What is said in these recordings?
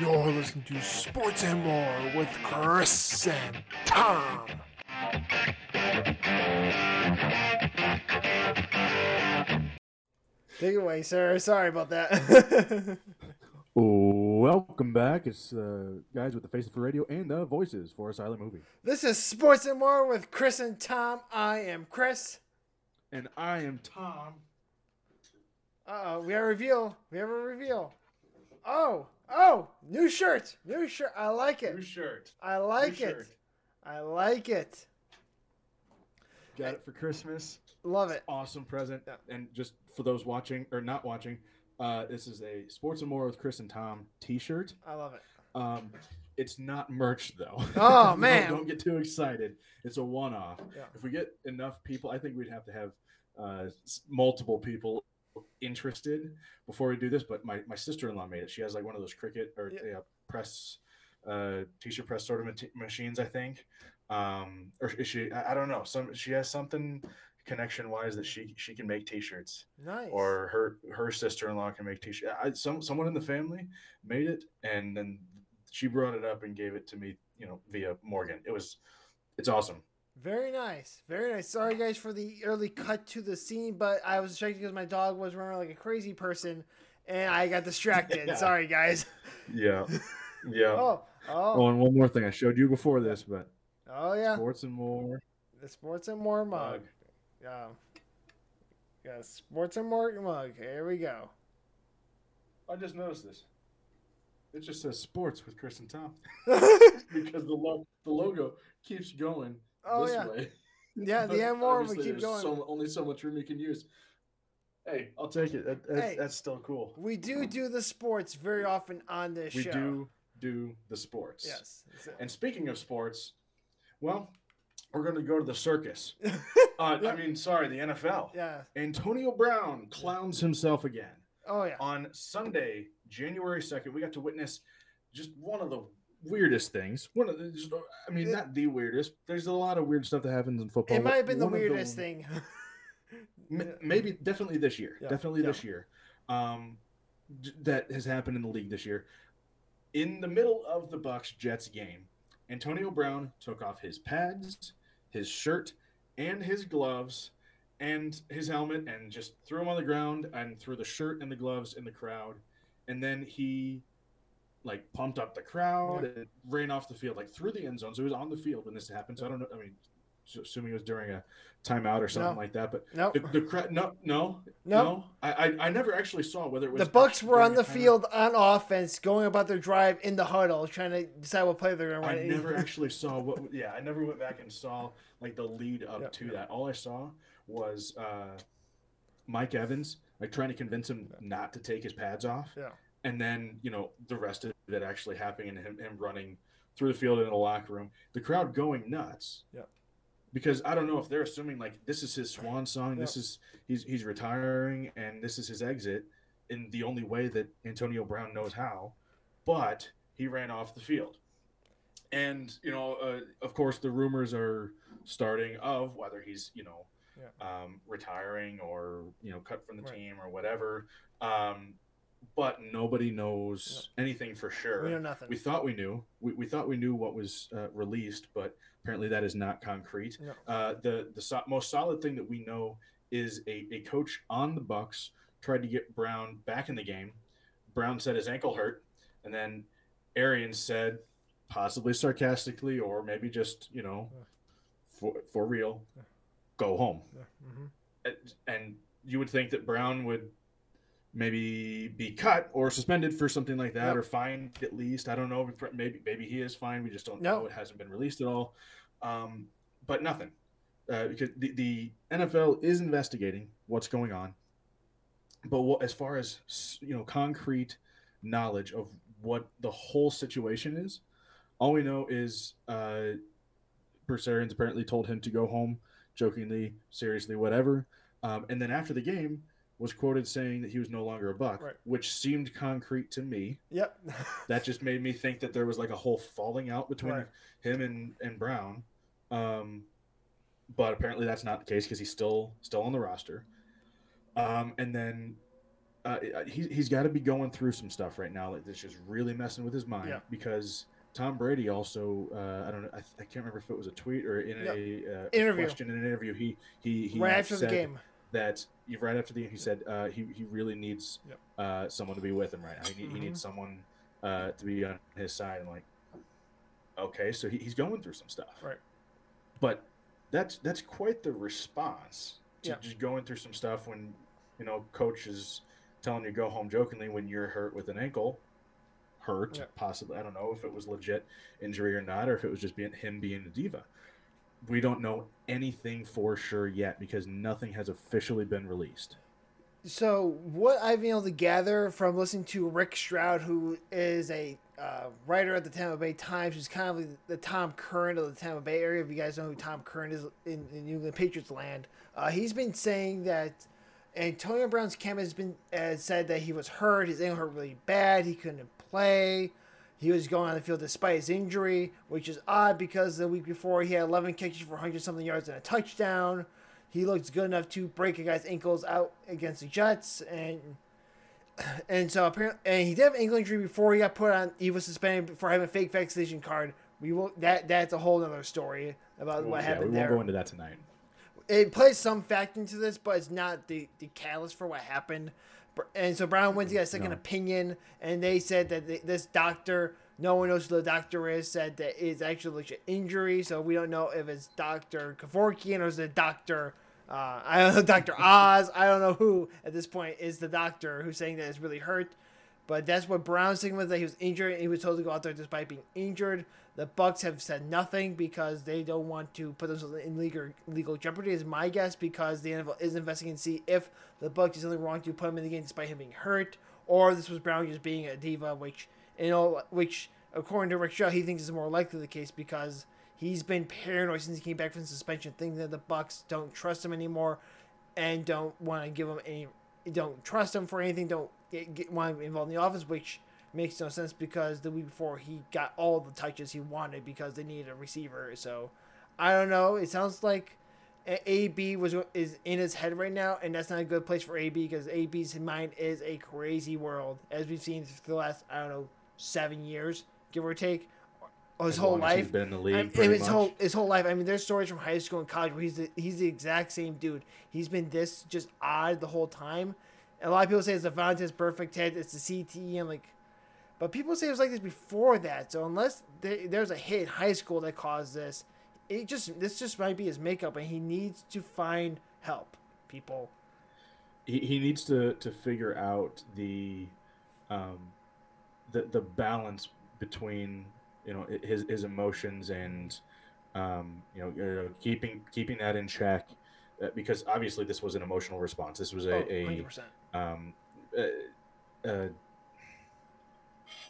You're listening to Sports and More with Chris and Tom. Take it away, sir. Sorry about that. Welcome back. It's uh, guys with the Faces for Radio and the Voices for a Silent Movie. this is Sports and More with Chris and Tom. I am Chris. And I am Tom. Uh oh, we have a reveal. We have a reveal. Oh, oh, new shirt. New shirt. I like it. New shirt. I like New it. shirt. I like it. Got it for Christmas. Love it. Awesome present. Yeah. And just for those watching or not watching, uh, this is a Sports and More with Chris and Tom T-shirt. I love it. Um, it's not merch though. Oh, Don't- man. don't, get too excited. It's a one-off. Yeah. If we get enough people, I think we'd have to have uh, multiple people interested before we do this. But my, my sister-in-law made it. She has like one of those Cricut or Yeah. yeah, press uh, t-shirt press sort of machines, I think. Um, or is she? I, I don't know. Some she has something connection-wise that she she can make t-shirts Nice. or her her sister-in-law can make t-shirts. I, some someone in the family made it, and then she brought it up and gave it to me, you know, via Morgan. It was, it's awesome. Very nice. Very nice. Sorry, guys, for the early cut to the scene, but I was distracted because my dog was running like a crazy person, and I got distracted. Yeah. Sorry, guys. Yeah, yeah. Oh, Oh, oh, and one more thing I showed you before this, but oh, yeah. sports and more. The Sports and More mug. Yeah. Yeah, Sports and More mug. Here we go. I just noticed this. It just says sports with Chris and Tom because the lo- the logo keeps going Oh, this yeah. way. Yeah, the But M more we keep going. So, only so much room you can use. Hey, I'll take it. That, that's, Hey. that's still cool. We do do the sports very often on this We show. do do the sports. Yes. So- And speaking of sports, well, we're going to go to the circus. Uh. I mean, sorry, the NFL. yeah. Antonio Brown clowns himself again. Oh yeah. On Sunday, January 2nd, we got to witness just one of the weirdest things. One of the, I mean, not the weirdest. There's a lot of weird stuff that happens in football. It might have been the weirdest thing. Maybe definitely this year Yeah, definitely yeah. this year um that has happened in the league this year in the middle of the bucks jets game antonio brown took off his pads his shirt and his gloves and his helmet and just threw him on the ground and threw the shirt and the gloves in the crowd and then he like pumped up the crowd and ran off the field like through the end zone so he was on the field when this happened so i don't know i mean assuming it was during a timeout or something No. like that but Nope. the, the cra- no, no, No. no. I, I, I never actually saw whether it was The Bucks were on the field on offense, going about their drive in the huddle, trying to decide what play they're going to run. I never actually saw what. Yeah, I never went back and saw like the lead up Yeah, to yeah. that. All I saw was uh, Mike Evans like trying to convince him not to take his pads off, Yeah. And then you know the rest of it actually happening and him, him running through the field into the locker room, the crowd going nuts. Yeah. Because I don't know if they're assuming like this is his swan song, this is he's he's retiring, and this is his exit in the only way that Antonio Brown knows how, but he ran off the field. And you know, uh, of course, the rumors are starting of whether he's you know um, retiring or you know cut from the Right. team or whatever. Um, but nobody knows anything for sure. We know nothing. We thought we knew. We, we thought we knew what was uh, released, but apparently that is not concrete. No. Uh, the the so- most solid thing that we know is a, a coach on the Bucks tried to get Brown back in the game. Brown said his ankle hurt, and then Arians said, possibly sarcastically or maybe just you know, for for real, go home. Yeah, mhm. And- And you would think that Brown would maybe be cut or suspended for something like that Yep. or fined at least. I don't know. Maybe maybe he is fined. We just don't No. know. It hasn't been released at all. Um, but nothing. Uh, because the, the NFL is investigating what's going on. But what, as far as you know, concrete knowledge of what the whole situation is, all we know is uh, Bruce Arians apparently told him to go home, jokingly, seriously, whatever. Um, and then after the game, was quoted saying that he was no longer a buck, Right. which seemed concrete to me. Yep. That just made me think that there was like a whole falling out between Right. him and and Brown. Um, but apparently that's not the case because he's still still on the roster. Um, and then uh, he, he's got to be going through some stuff right now like that's just really messing with his mind Yeah. because Tom Brady also uh, I don't know I, I can't remember if it was a tweet or in Yep. a uh, Interview. question in an interview he he, he right after the said game. That you've right after the he said uh, he he really needs Yep. uh, someone to be with him right now he, need, he needs someone uh, to be on his side and like okay so he, he's going through some stuff Right. but that's that's quite the response to Yeah. just going through some stuff when you know coach is telling you go home jokingly when you're hurt with an ankle hurt Yeah. possibly i don't know if it was legit injury or not or if it was just being him being a diva we don't know anything for sure yet because nothing has officially been released So what I've been able to gather from listening to Rick Stroud, who is a uh, writer at the Tampa Bay Times, who's kind of the Tom Curran of the Tampa Bay area. If you guys know who Tom Curran is in, in New England Patriots land, uh, he's been saying that Antonio Brown's camp has been has said that he was hurt. His ankle hurt really bad. He couldn't play. He was going on the field despite his injury, which is odd because the week before he had 11 catches for 100 something yards and a touchdown. He looked good enough to break a guy's ankles out against the Jets, and and so apparently, and he did have an ankle injury before he got put on. He was suspended for having a fake vaccination card. We will that that's a whole other story about Well, what yeah, happened we won't there go into that tonight it plays some fact into this, but it's not the, the catalyst for what happened. And so Brown went to get a second No. opinion, and they said that th- this doctor, no one knows who the doctor is, said that it's actually legit injury. So we don't know if it's Doctor Kevorkian or is it Doctor. Uh, I don't know, Doctor Oz. I don't know who at this point is the doctor who's saying that it's really hurt. But that's what Brown's saying was that he was injured and he was told to go out there despite being injured. The Bucks have said nothing because they don't want to put themselves in legal legal jeopardy. Is my guess because the NFL is investigating to see if the Bucks did something wrong to put him in the game despite him being hurt, or this was Brown just being a diva, which you know, which according to Rick Shaw, he thinks is more likely the case because he's been paranoid since he came back from suspension, thinking that the Bucks don't trust him anymore and don't want to give him any, don't trust him for anything, don't get, get, want to involved in the office, which makes no sense because the week before he got all the touches he wanted because they needed a receiver. So I don't know. It sounds like AB was is in his head right now, and that's not a good place for AB because AB's mind is a crazy world as we've seen for the last I don't know seven years, give or take, or his As whole long as he's life. been in the league I mean, his much. whole his whole life. I mean, there's stories from high school and college where he's the, he's the exact same dude. He's been this just odd the whole time. And a lot of people say it's the Vontaze Burfict head. It's the CTE. I'm like, but people say it was like this before that. So unless there, there's a hit in high school that caused this, it just this just might be his makeup, and he needs to find help. People. he, he needs to to figure out the um the the balance between you know his his emotions and um you know, uh, keeping keeping that in check uh, because obviously this was an emotional response this was a, Oh, a 100%. um uh, uh,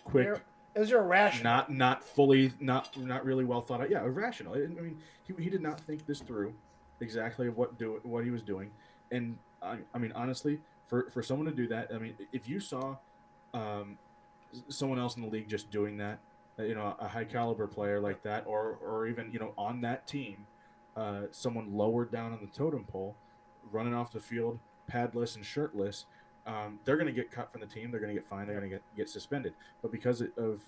quick. It was irrational. not not fully not not really well thought out. Yeah irrational. I I mean he, he did not think this through exactly what do what he was doing. And i, I mean honestly for for someone to do that i mean if you saw um someone else in the league just doing that uh, you know a high caliber player like that or or even you know on that team uh someone lower down on the totem pole running off the field padless and shirtless um, they're going to get cut from the team. They're going to get fined. They're going to get get suspended. But because of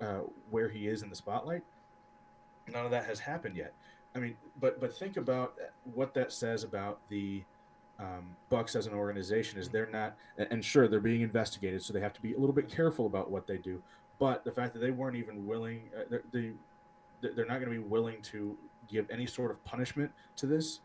uh, where he is in the spotlight, none of that has happened yet. I mean, but but think about what that says about the um, Bucks as an organization. Is they're not, and- sure they're being investigated, so they have to be a little bit careful about what they do. But the fact that they weren't even willing, uh, they they're not going to be willing to give any sort of punishment to this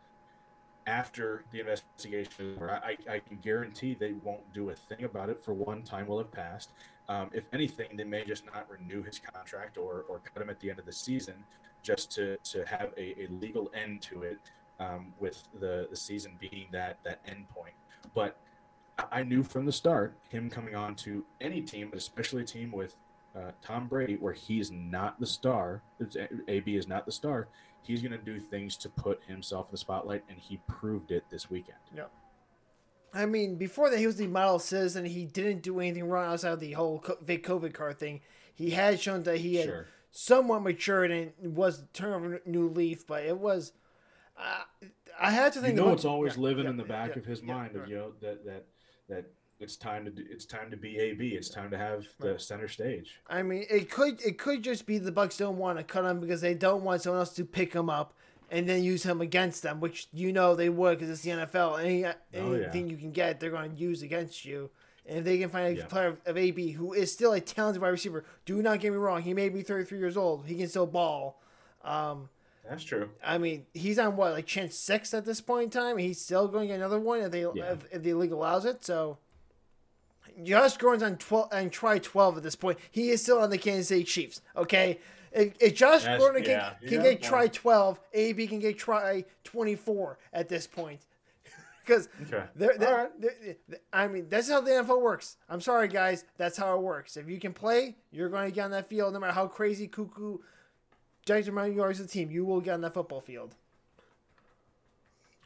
after the investigation. I, I can guarantee they won't do a thing about it for one time will have passed. Um, if anything, they may just not renew his contract or, or cut him at the end of the season just to, to have a, a legal end to it um, with the, the season being that, that end point. But I- I knew from the start him coming on to any team, but especially a team with uh, Tom Brady, where he's not the star, AB is not the star, he's going to do things to put himself in the spotlight, and he proved it this weekend. Yeah. I mean, before that, he was the model citizen. He didn't do anything wrong outside of the whole fake COVID card thing. He had shown that he had Sure. somewhat matured and was turn over a new leaf, but it was. Uh, I had to think. You know, it's always yeah, living yeah, in the back yeah, of his mind of you know that that that it's time to do, it's time to be AB. It's time to have the center stage. I mean, it could it could just be the Bucks don't want to cut him because they don't want someone else to pick him up and then use him against them, which you know they would because it's the NFL. Any Oh, anything you can get, they're going to use against you. And if they can find a Yeah. player of, of AB who is still a talented wide receiver, do not get me wrong, he may be 33 years old, he can still ball. Um, That's true. I mean, he's on what like chance six at this point in time. He's still going to get another one if they Yeah. if, if the league allows it. So, Josh Gordon's on twelve and try twelve at this point. He is still on the Kansas City Chiefs. Okay, if, if Josh That's- Gordon can, yeah, can yeah, get try twelve, AB can get try twenty four at this point. Because Okay. they're, they're, All right. they're- I mean, that's how the NFL works. I'm sorry, guys. That's how it works. If you can play, you're going to get on that field, no matter how crazy, cuckoo, giant amount of yards of the team. You will get on that football field.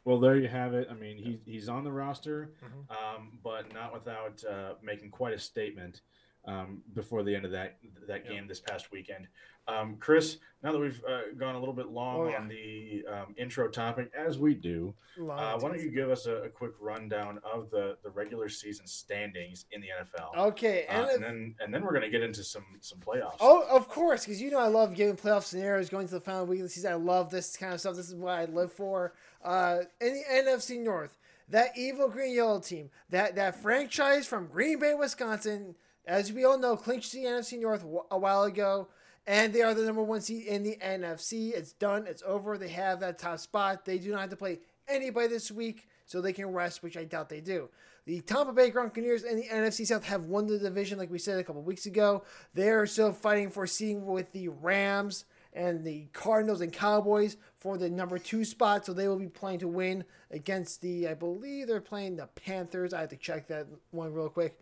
Well, there you have it. I mean, he's he's on the roster, Mm-hmm. um, but not without uh, making quite a statement um, before the end of that that Yeah. game this past weekend. Um, Chris, now that we've uh, gone a little bit long Oh, yeah. on the um, intro topic, as we do, uh, why don't you give us a, a quick rundown of the, the regular season standings in the NFL? Okay, Uh, and, and then and then we're gonna get into some some playoffs. oh, of course, because you know I love giving playoff scenarios, going to the final week of the season. I love this kind of stuff. This is what I live for. Uh, in the NFC North, that evil green yellow team, that that franchise from Green Bay, Wisconsin, as we all know, clinched the NFC North a while ago. And they are the number one seed in the NFC. It's done. It's over. They have that top spot. They do not have to play anybody this week, so they can rest, which I doubt they do. The Tampa Bay Buccaneers and the NFC South have won the division, like we said a couple weeks ago. They are still fighting for seeding with the Rams and the Cardinals and Cowboys for the number two spot. So they will be playing to win against the, I believe they're playing the Panthers. I have to check that one real quick,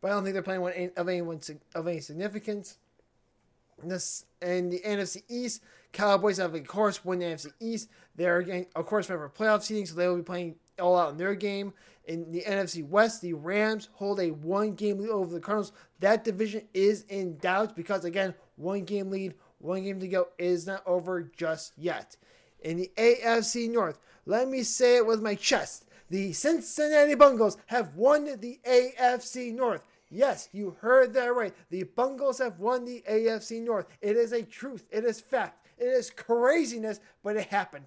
but I don't think they're playing one of anyone of any significance. This and the NFC East, Cowboys have of course won the NFC East. They're again, of course, member playoff seeding, so they will be playing all out in their game. In the NFC West, the Rams hold a one game lead over the Cardinals. That division is in doubt because again, one game lead, one game to go is not over just yet. In the AFC North, let me say it with my chest. The Cincinnati Bungles have won the AFC North. Yes, you heard that right. The Bungles have won the AFC North. It is a truth. It is fact. It is craziness, but it happened.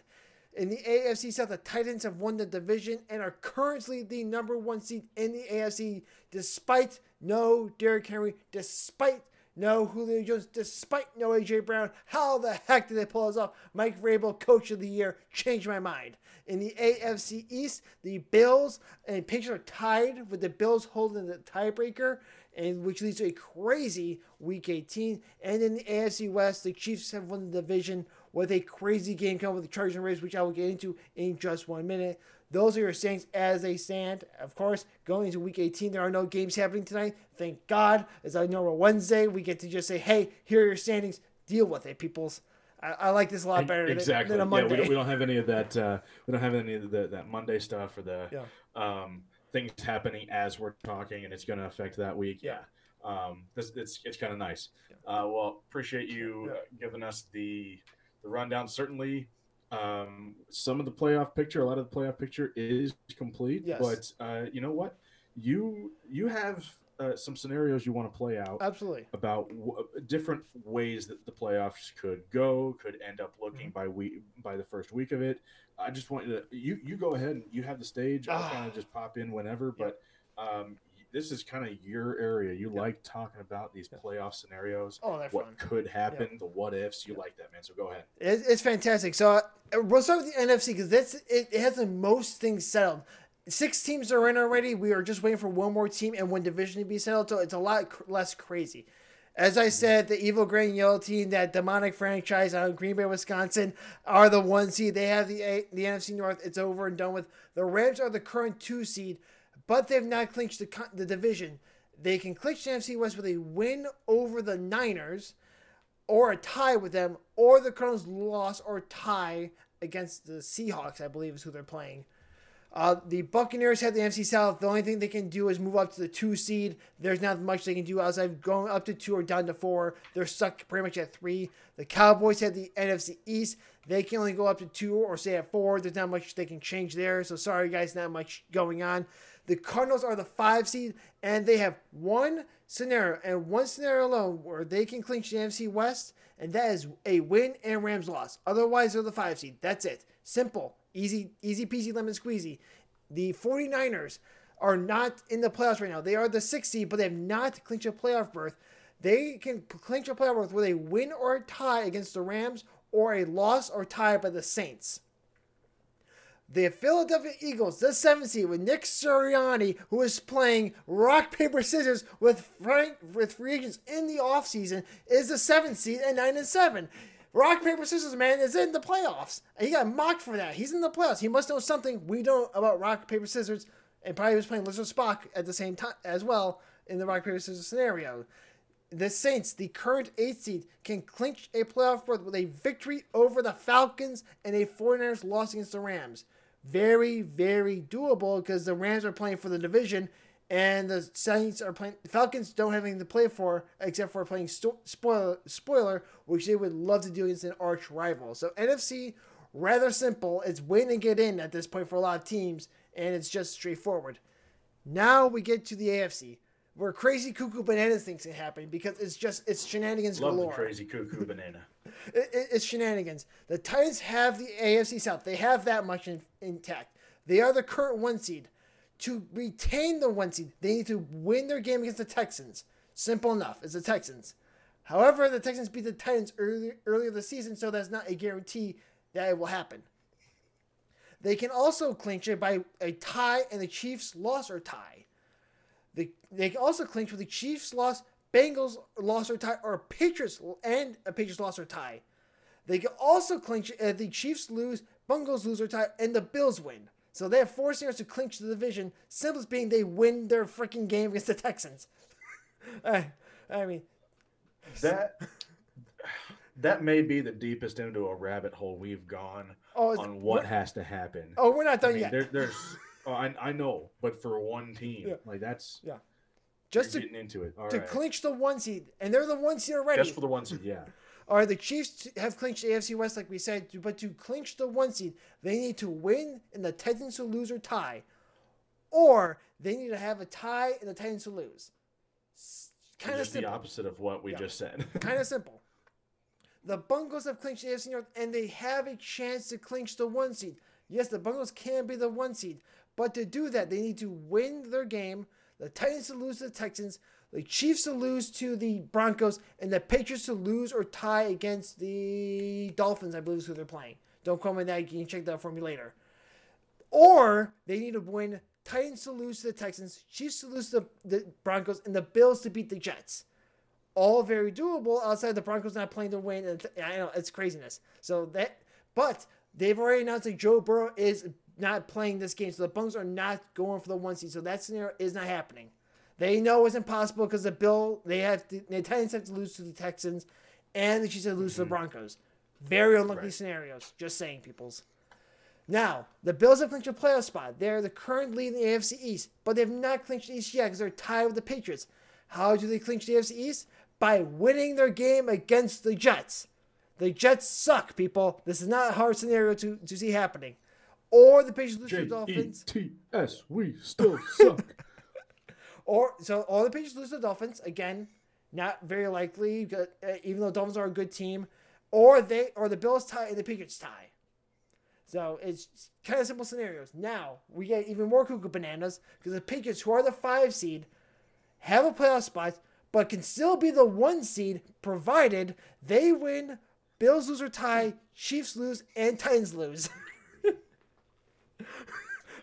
In the AFC South, the Titans have won the division and are currently the number one seed in the AFC, despite no Derrick Henry, despite no Julio Jones, despite no AJ Brown. How the heck did they pull this off? Mike Vrabel, Coach of the Year, changed my mind. In the AFC East, the Bills and Patriots are tied with the Bills holding the tiebreaker, and which leads to a crazy Week 18. And in the AFC West, the Chiefs have won the division with a crazy game coming with the Chargers and Raiders, which I will get into in just one minute. Those are your standings as they stand. Of course, going into Week 18, there are no games happening tonight. Thank God. As I know, on Wednesday, we get to just say, "Hey, here are your standings. Deal with it, peoples." I, I like this a lot better than- exactly. than, a yeah, we Monday. don't, we don't have any of that. Uh, we don't have any of the, that Monday stuff or the Yeah. um, things happening as we're talking, and it's going to affect that week. Yeah. Um, this, it's it's kind of nice. Uh, well, appreciate you Yeah. giving us the the rundown. Certainly, um, some of the playoff picture, a lot of the playoff picture is complete. Yes. But uh, you know what? You you have uh, some scenarios you want to play out Absolutely. about w- different ways that the playoffs could go, could end up looking by week by the first week of it. I just want you to you you go ahead and you have the stage. I'll Ah. kind of just pop in whenever, but um, this is kind of your area. You like talking about these Yeah. playoff scenarios, Oh, they're what fun. could happen, the what ifs. You like that, man. So go ahead. It, it's fantastic. So uh, we'll start with the NFC because that's it, it has the most things settled. Six teams are in already. We are just waiting for one more team and one division to be settled. So it's a lot cr- less crazy. As I said, the evil green and yellow team, that demonic franchise out of Green Bay, Wisconsin, are the one seed. They have the the NFC North. It's over and done with. The Rams are the current two seed, but they've not clinched the the division. They can clinch the NFC West with a win over the Niners or a tie with them, or the Cardinals loss or tie against the Seahawks, I believe is who they're playing. Uh, the Buccaneers have the NFC South. The only thing they can do is move up to the two seed. There's not much they can do outside of going up to two or down to four. They're stuck pretty much at three. The Cowboys have the NFC East. They can only go up to two or stay at four. There's not much they can change there. So sorry, guys, not much going on. The Cardinals are the five seed, and they have one scenario and one scenario alone where they can clinch the NFC West, and that is a win and Rams loss. Otherwise, they're the five seed. That's it. Simple. Easy, easy peasy lemon squeezy. The 49ers are not in the playoffs right now. They are the sixth seed, but they have not clinched a playoff berth. They can clinch a playoff berth with a win or a tie against the Rams or a loss or tie by the Saints. The Philadelphia Eagles, the seventh seed, with Nick Sirianni, who is playing rock, paper, scissors with Frank with free agents in the offseason, is the seventh seed at nine and seven. Rock, paper, scissors, man, is in the playoffs. He got mocked for that. He's in the playoffs. He must know something we don't about rock, paper, scissors. And probably was playing Lizard Spock at the same time as well in the rock, paper, scissors scenario. The Saints, the current eighth seed, can clinch a playoff berth with a victory over the Falcons and a 49ers loss against the Rams. Very, very doable because the Rams are playing for the division and the Saints are playing. The Falcons don't have anything to play for except for playing sto- spoiler, spoiler, which they would love to do against an arch rival. So NFC, rather simple. It's win and get in at this point for a lot of teams, and it's just straightforward. Now we get to the AFC, where crazy cuckoo banana things can happen because it's just it's shenanigans Love galore. the crazy cuckoo banana. It, it, it's shenanigans. The Titans have the AFC South. They have that much in, intact. They are the current one seed. To retain the one seed, they need to win their game against the Texans. Simple enough. It's the Texans. However, the Texans beat the Titans earlier earlier this season, so that's not a guarantee that it will happen. They can also clinch it by a tie and the Chiefs loss or tie. They, they can also clinch with the Chiefs loss, Bengals loss or tie, or Patriots and a Patriots loss or tie. They can also clinch if uh, the Chiefs lose, Bengals lose or tie, and the Bills win. So they have four scenarios to clinch the division. Simplest being they win their freaking game against the Texans. I, I mean, That that may be the deepest into a rabbit hole we've gone oh, on what has to happen. oh, we're not I done mean, yet. there, there's, oh, I, I know, but for one team, Yeah. like that's yeah. Just to, getting into it. All to right. clinch the one seed, and they're the one seed already. Just for the one seed, yeah. All right, the Chiefs have clinched AFC West, like we said, but to clinch the one seed, they need to win and the Titans to lose or tie, or they need to have a tie and the Titans to lose. Kind of the opposite of what we Yeah. just said. Kind of simple. The Bungles have clinched the AFC North, and they have a chance to clinch the one seed. Yes, the Bungles can be the one seed, but to do that, they need to win their game. The Titans to lose to the Texans, the Chiefs to lose to the Broncos, and the Patriots to lose or tie against the Dolphins. I believe is who they're playing. Don't quote me on that. You can check that for me later. Or they need to win Titans to lose to the Texans, Chiefs to lose to the, the Broncos, and the Bills to beat the Jets all very doable outside the Broncos not playing to win. And I know it's craziness. So that, but they've already announced that Joe Burrow is not playing this game. So the Bucks are not going for the one seed. So that scenario is not happening. They know it's impossible because the Bill they have to, the Titans have to lose to the Texans, and the Chiefs have to lose to the mm-hmm. Broncos. Very unlikely Right. scenarios. Just saying, peoples. Now, the Bills have clinched a playoff spot. They're the current lead in the AFC East, but they've not clinched the East yet because they're tied with the Patriots. How do they clinch the AFC East? By winning their game against the Jets. The Jets suck, people. This is not a hard scenario to, to see happening. Or the Patriots lose to the Dolphins. T S. We still suck. Or so all the Patriots lose to the Dolphins again, not very likely. uh, Even though Dolphins are a good team, or they or the Bills tie and the Patriots tie. So it's kind of simple scenarios. Now we get even more cuckoo bananas because the Patriots, who are the five seed, have a playoff spot, but can still be the one seed provided they win, Bills lose or tie, Chiefs lose, and Titans lose.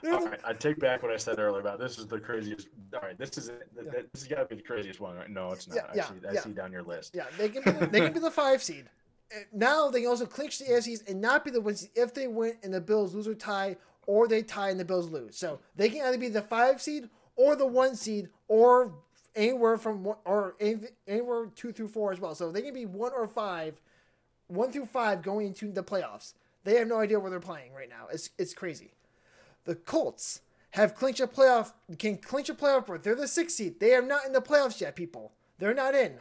All right, I take back what I said earlier about this is the craziest. All right, this is th- This has got to be the craziest one, right? No, it's not. Yeah, yeah, I see, I yeah. see down your list. Yeah, they can be the, they can be the five seed. Uh, Now they can also clinch the AFCs and not be the one seed if they win and the Bills lose or tie, or they tie and the Bills lose. So they can either be the five seed or the one seed, or anywhere from one, or anywhere two through four as well. So they can be one or five, one through five going into the playoffs. They have no idea where they're playing right now. It's it's crazy. The Colts have clinched a playoff, can clinch a playoff berth. They're the sixth seed. They are not in the playoffs yet, people. They're not in.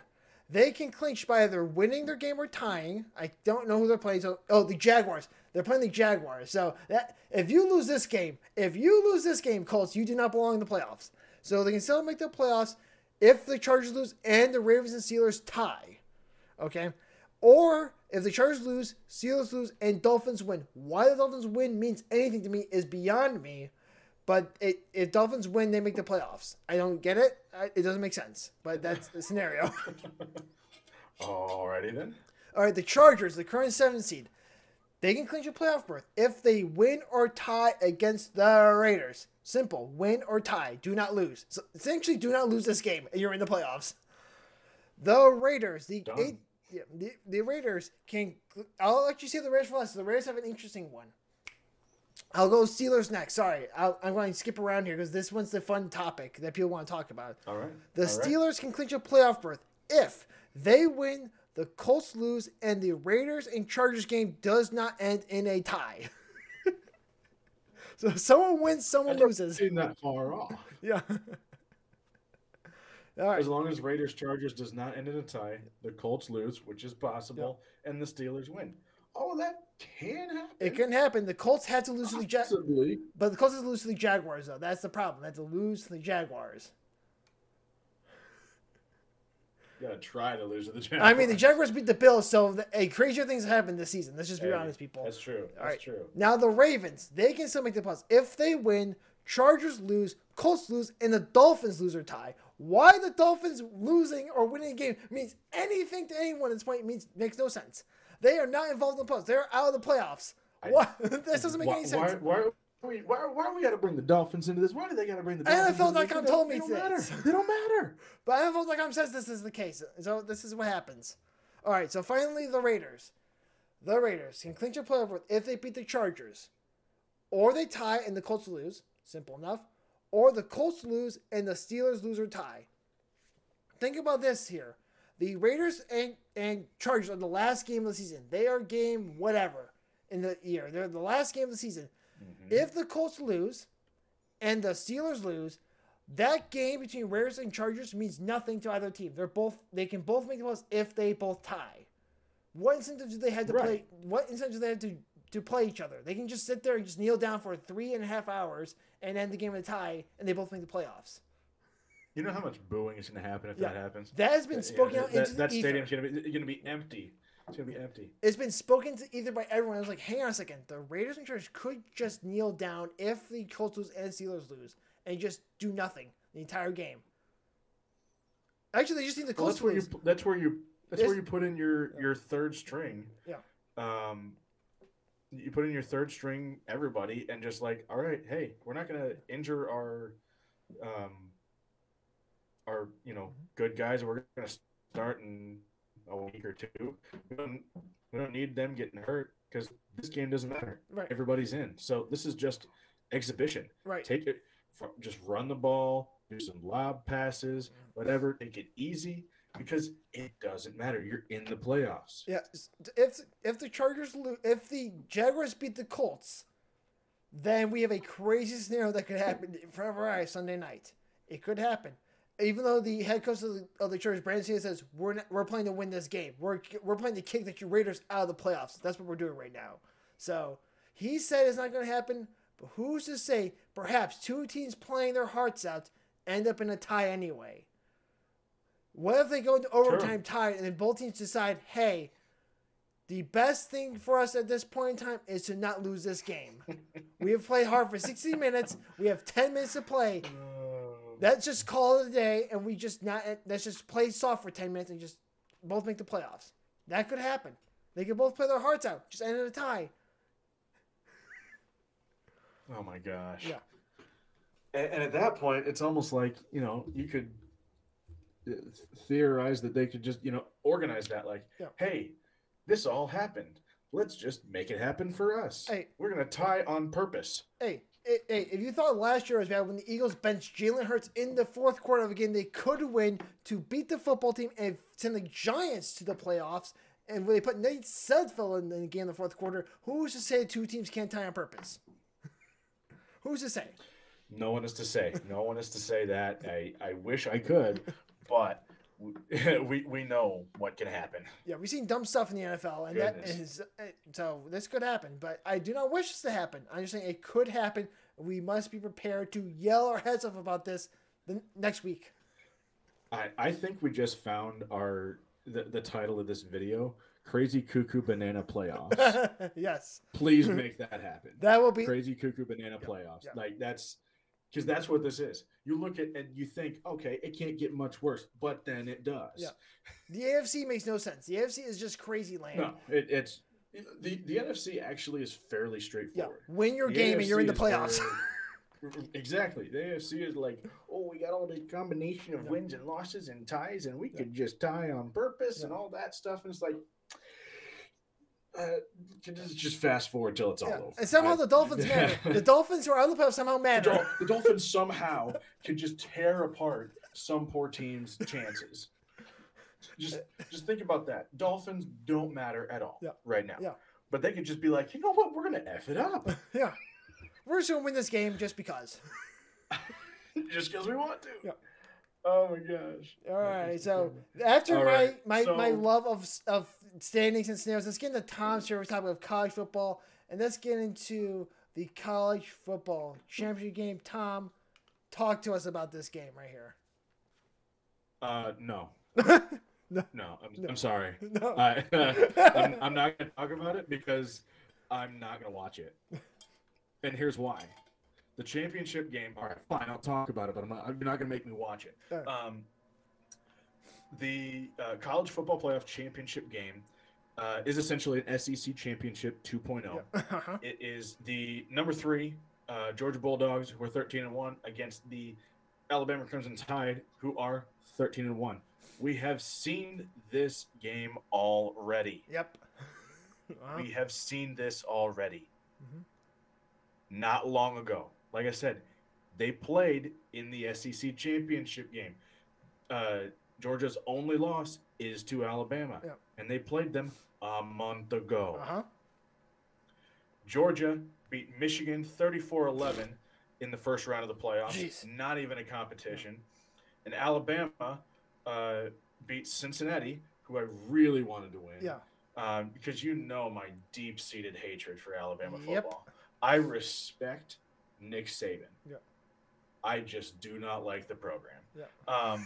They can clinch by either winning their game or tying. I don't know who they're playing. So, oh, the Jaguars. They're playing the Jaguars. So that if you lose this game, if you lose this game, Colts, you do not belong in the playoffs. So they can still make the playoffs if the Chargers lose and the Ravens and Steelers tie. Okay? Or if the Chargers lose, Steelers lose, and Dolphins win. Why the Dolphins win means anything to me is beyond me. But it, if Dolphins win, they make the playoffs. I don't get it. I, it doesn't make sense. But that's the scenario. Alrighty then. All right, the Chargers, the current seven seed, they can clinch a playoff berth if they win or tie against the Raiders. Simple, win or tie, do not lose. So essentially, do not lose this game, and you're in the playoffs. The Raiders, the Done. eight, yeah, the, the Raiders can. I'll let you see the Raiders for last. The Raiders have an interesting one. I'll go Steelers next. Sorry, I'll, I'm going to skip around here because this one's the fun topic that people want to talk about. All right. The All right. Steelers can clinch a playoff berth if they win, the Colts lose, and the Raiders and Chargers game does not end in a tie. so someone wins, someone loses. Ain't that far off. Yeah. All right. As long as Raiders Chargers does not end in a tie, the Colts lose, which is possible, and the Steelers win. Oh, that can happen. It can happen. The Colts have to lose to the Jag, Possibly. but the Colts have to lose to the Jaguars though. That's the problem. They have to lose to the Jaguars. You gotta try to lose to the Jaguars. I mean, the Jaguars beat the Bills, so the, hey, crazier things happened this season. Let's just be Hey, honest, people. That's true. That's All right. true. Now the Ravens, they can still make the playoffs if they win. Chargers lose, Colts lose, and the Dolphins lose or tie. Why the Dolphins losing or winning a game means anything to anyone at this point means makes no sense. They are not involved in the playoffs. They're out of the playoffs. What? this doesn't make why, any sense. Why, why, why, why, we got to bring the Dolphins into this? Why do they got to bring the Dolphins? into this? NFL.com told me they don't this. matter. They don't matter. But NFL.com says this is the case. So this is what happens. All right. So finally, the Raiders. The Raiders can clinch a playoff berth if they beat the Chargers, or they tie and the Colts lose. Simple enough. Or the Colts lose and the Steelers lose or tie. Think about this here. The Raiders and, and Chargers are the last game of the season. They are game whatever in the year. They're the last game of the season. Mm-hmm. If the Colts lose and the Steelers lose, that game between Raiders and Chargers means nothing to either team. They're both they can both make the playoffs if they both tie. What incentive do they have to play? What incentive do they have to to play each other? They can just sit there and just kneel down for three and a half hours and end the game in a tie, and they both make the playoffs. You know how much booing is going to happen if Yeah. that happens. That has been Yeah, spoken out that, into the that stadium's going to be going to be empty. It's going to be empty. It's been spoken to either by everyone. I was like, hang on a second. The Raiders and Chargers could just kneel down if the Colts lose and Steelers lose and just do nothing the entire game. Actually, they just need the Well, Colts that's to where you. That's where you. That's where you put in your your third string. Yeah. Um, you put in your third string everybody and just like, all right, hey, we're not gonna injure our, um, our you know good guys. We're gonna start in a week or two. We don't we don't need them getting hurt because this game doesn't matter. Right. Everybody's in. So this is just exhibition. Right. Take it, just run the ball, do some lob passes, whatever. Take it easy because it doesn't matter. You're in the playoffs. Yeah, if if the Chargers lose, if the Jaguars beat the Colts, then we have a crazy scenario that could happen in front of our eyes Sunday night. It could happen, even though the head coach of the, of the Chargers, Brandon says we're not, we're playing to win this game. We're we're playing to kick the Raiders out of the playoffs. That's what we're doing right now. So he said it's not going to happen. But who's to say? Perhaps two teams playing their hearts out end up in a tie anyway. What if they go into overtime tied and then both teams decide, hey, the best thing for us at this point in time is to not lose this game. we have played hard for 60 minutes. We have 10 minutes to play. Let's just call it a day and we just not let's just play soft for 10 minutes and just both make the playoffs. That could happen. They could both play their hearts out. Just end in a tie. Oh my gosh. Yeah. And, and at that point, it's almost like you know you could uh, theorize that they could just you know organize that like, Yeah. hey, this all happened. Let's just make it happen for us. Hey. We're gonna tie on purpose. Hey, hey, hey, if you thought last year was bad when the Eagles benched Jalen Hurts in the fourth quarter of a game they could win to beat the football team and send the Giants to the playoffs, and when they put Nate Sudfeld in the game in the fourth quarter, who's to say two teams can't tie on purpose? Who's to say? No one is to say. No one is to say that. I, I wish I could, but we we know what can happen. Yeah, we've seen dumb stuff in the NFL, and that Goodness. is uh, so this could happen. But I do not wish this to happen. I'm just saying it could happen. We must be prepared to yell our heads off about this the next week. I, I think we just found our the, the title of this video crazy cuckoo banana playoffs yes, please make that happen that will be. crazy cuckoo banana playoffs yeah. like that's because that's what this is you look at and you think okay it can't get much worse but then it does Yeah. The AFC makes no sense. The AFC is just crazy land. no it, it's the, the nfc actually is fairly straightforward. Yeah, win your The game and you're in the playoffs. very- exactly. The AFC is like, oh, we got all the combination of wins and losses and ties, and we could just tie on purpose and all that stuff. And it's like, uh, just just fast forward till it's Yeah. all over. And somehow I- the Dolphins matter. The Dolphins who are on the playoffs somehow the. Dol- the Dolphins somehow can just tear apart some poor team's chances. Just just think about that. Dolphins don't matter at all Yeah. right now. Yeah. But they could just be like, you know what, we're gonna f it up Yeah. We're just going to win this game just because. just because we want to. Yeah. Oh my gosh. All right. So after All my, right, my, my love of of standings and scenarios, let's get into Tom's favorite topic of college football, and let's get into the college football championship game. Tom, talk to us about this game right here. Uh, no. No. No, I'm, I'm sorry. No. I, I'm, I'm not going to talk about it because I'm not going to watch it. And here's why. The championship game, all right, fine, I'll talk about it, but I'm not, you're not going to make me watch it. Right. Um, the uh, college football playoff championship game uh, is essentially an SEC championship 2.0. Uh-huh. It is the number three uh, Georgia Bulldogs, who are 13 and one, against the Alabama Crimson Tide, who are 13 and one. We have seen this game already. Yep. Uh-huh. We have seen this already. Mhm. Not long ago. Like I said, they played in the SEC championship game. Uh, Georgia's only loss is to Alabama, Yeah. and they played them a month ago. Uh-huh. Georgia beat Michigan 34 11 in the first round of the playoffs. Jeez. Not even a competition. And Alabama uh, beat Cincinnati, who I really wanted to win. Yeah. Um, because you know my deep seated hatred for Alabama Yep. football. I respect Nick Saban. Yeah. I just do not like the program. Yeah. Um,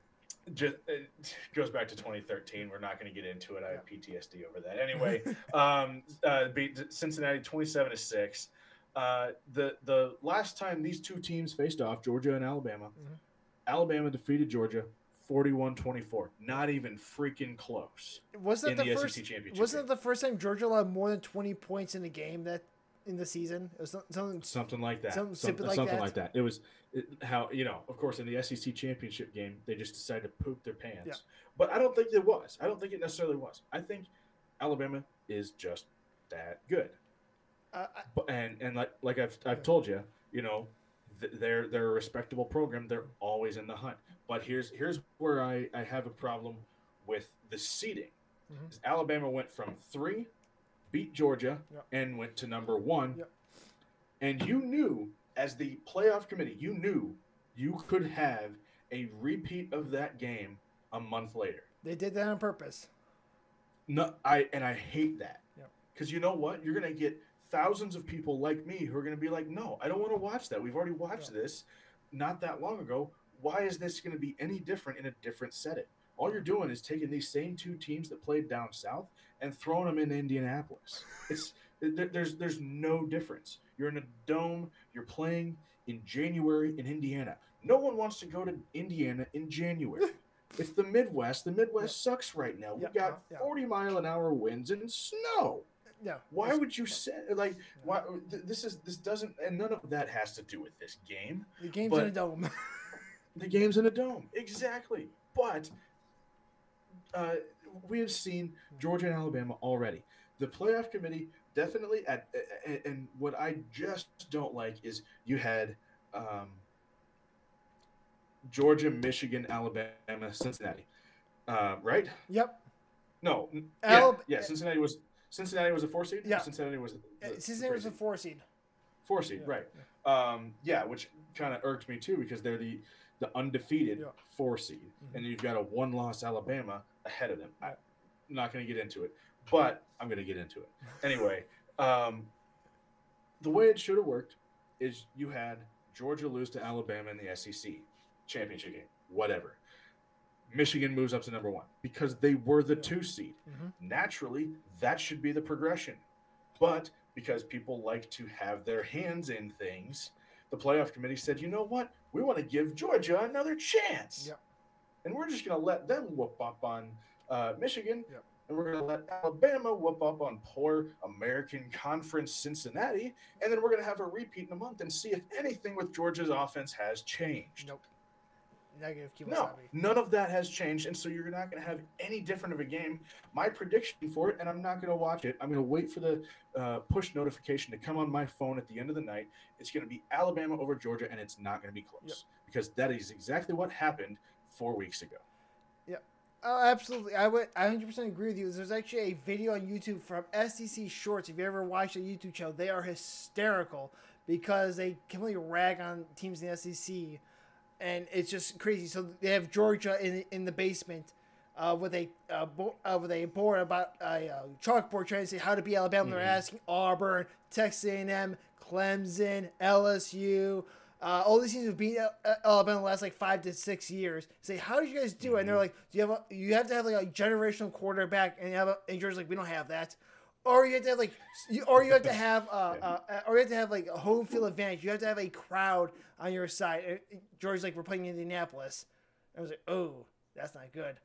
just it goes back to 2013. We're not going to get into it. I have PTSD over that. Anyway, um, uh, beat Cincinnati 27 to six. Uh, the the last time these two teams faced off, Georgia and Alabama, Mhm. Alabama defeated Georgia 41-24. Not even freaking close. Wasn't the, the first? SEC championship Wasn't it the first time Georgia allowed more than twenty points in a game that in the season? It was something. Something like that. Something Some- like something that. like that. It was it, how you know. Of course, in the SEC championship game, they just decided to poop their pants. Yeah. But I don't think it was. I don't think it necessarily was. I think Alabama is just that good. Uh, I- and and like like I've I've told you, you know, they're they're a respectable program. They're always in the hunt. But here's here's where I I have a problem with the seeding. Mhm. Alabama went from three, beat Georgia, Yep. and went to number one. Yep. And you knew, as the playoff committee, you knew you could have a repeat of that game a month later. they did that on purpose. No, I and I hate that. Yep. Because you know what? You're gonna get thousands of people like me who are gonna be like, no, I don't want to watch that. We've already watched this not that long ago. Why is this gonna be any different in a different setting? All you're doing is taking these same two teams that played down south and throwing them in Indianapolis. It's there's there's no difference. You're in a dome. You're playing in January in Indiana. No one wants to go to Indiana in January. It's the Midwest. The Midwest sucks right now. We Yeah, got yeah. 40 mile an hour winds and snow. Yeah. Why would you say like why th- this is this doesn't and none of that has to do with this game. The game's in a dome. The game's in a dome. Exactly. But uh, we have seen Georgia and Alabama already. The playoff committee definitely at and, what I just don't like is you had um, Georgia, Michigan, Alabama, Cincinnati. Uh, right? yep. No. n- Yeah, yeah, Cincinnati was Cincinnati was a four seed. Yeah. Cincinnati was. the- Uh, the Cincinnati was a four seed. Four seed, Yeah, right? Um, yeah, which kind of irked me too because they're the the undefeated Yeah. four seed, Mhm. and you've got a one loss Alabama ahead of them. I'm not going to get into it, but I'm going to get into it anyway. Um, the way it should have worked is you had Georgia lose to Alabama in the SEC championship game, whatever. Michigan moves up to number one because they were the two seed. Mhm. Naturally, that should be the progression. But because people like to have their hands in things, the playoff committee said, you know what? We want to give Georgia another chance. Yep. And we're just going to let them whoop up on uh, Michigan. And we're going to let Alabama whoop up on poor American Conference Cincinnati. And then we're going to have a repeat in a month and see if anything with Georgia's offense has changed. Nope. Negative No, none of that has changed, and so you're not going to have any different of a game. My prediction for it, and I'm not going to watch it. I'm going to wait for the uh, push notification to come on my phone at the end of the night. It's going to be Alabama over Georgia, and it's not going to be close Yep. because that is exactly what happened four weeks ago. Yeah. Oh, absolutely. I would. I 100% agree with you. There's actually a video on YouTube from SEC Shorts. If you ever watched a YouTube channel, they are hysterical because they completely rag on teams in the SEC, and it's just crazy. So they have Georgia in in the basement. Uh, with a uh, bo- uh, with a board about a uh, chalkboard trying to say how to beat Alabama. They're Mhm. asking Auburn, Texas A&M, Clemson, LSU, uh, all these teams have beat Al- Alabama the last like five to six years. Say, how did you guys do it? And they're like, do you have a, you have to have like a generational quarterback, and you have a, and Georgia's like, we don't have that. Or you have to have like, you, or you have to have, uh, uh, or you have to have like a home field advantage. You have to have a crowd on your side. And- and like, we're playing in Indianapolis. I was like, oh, that's not good.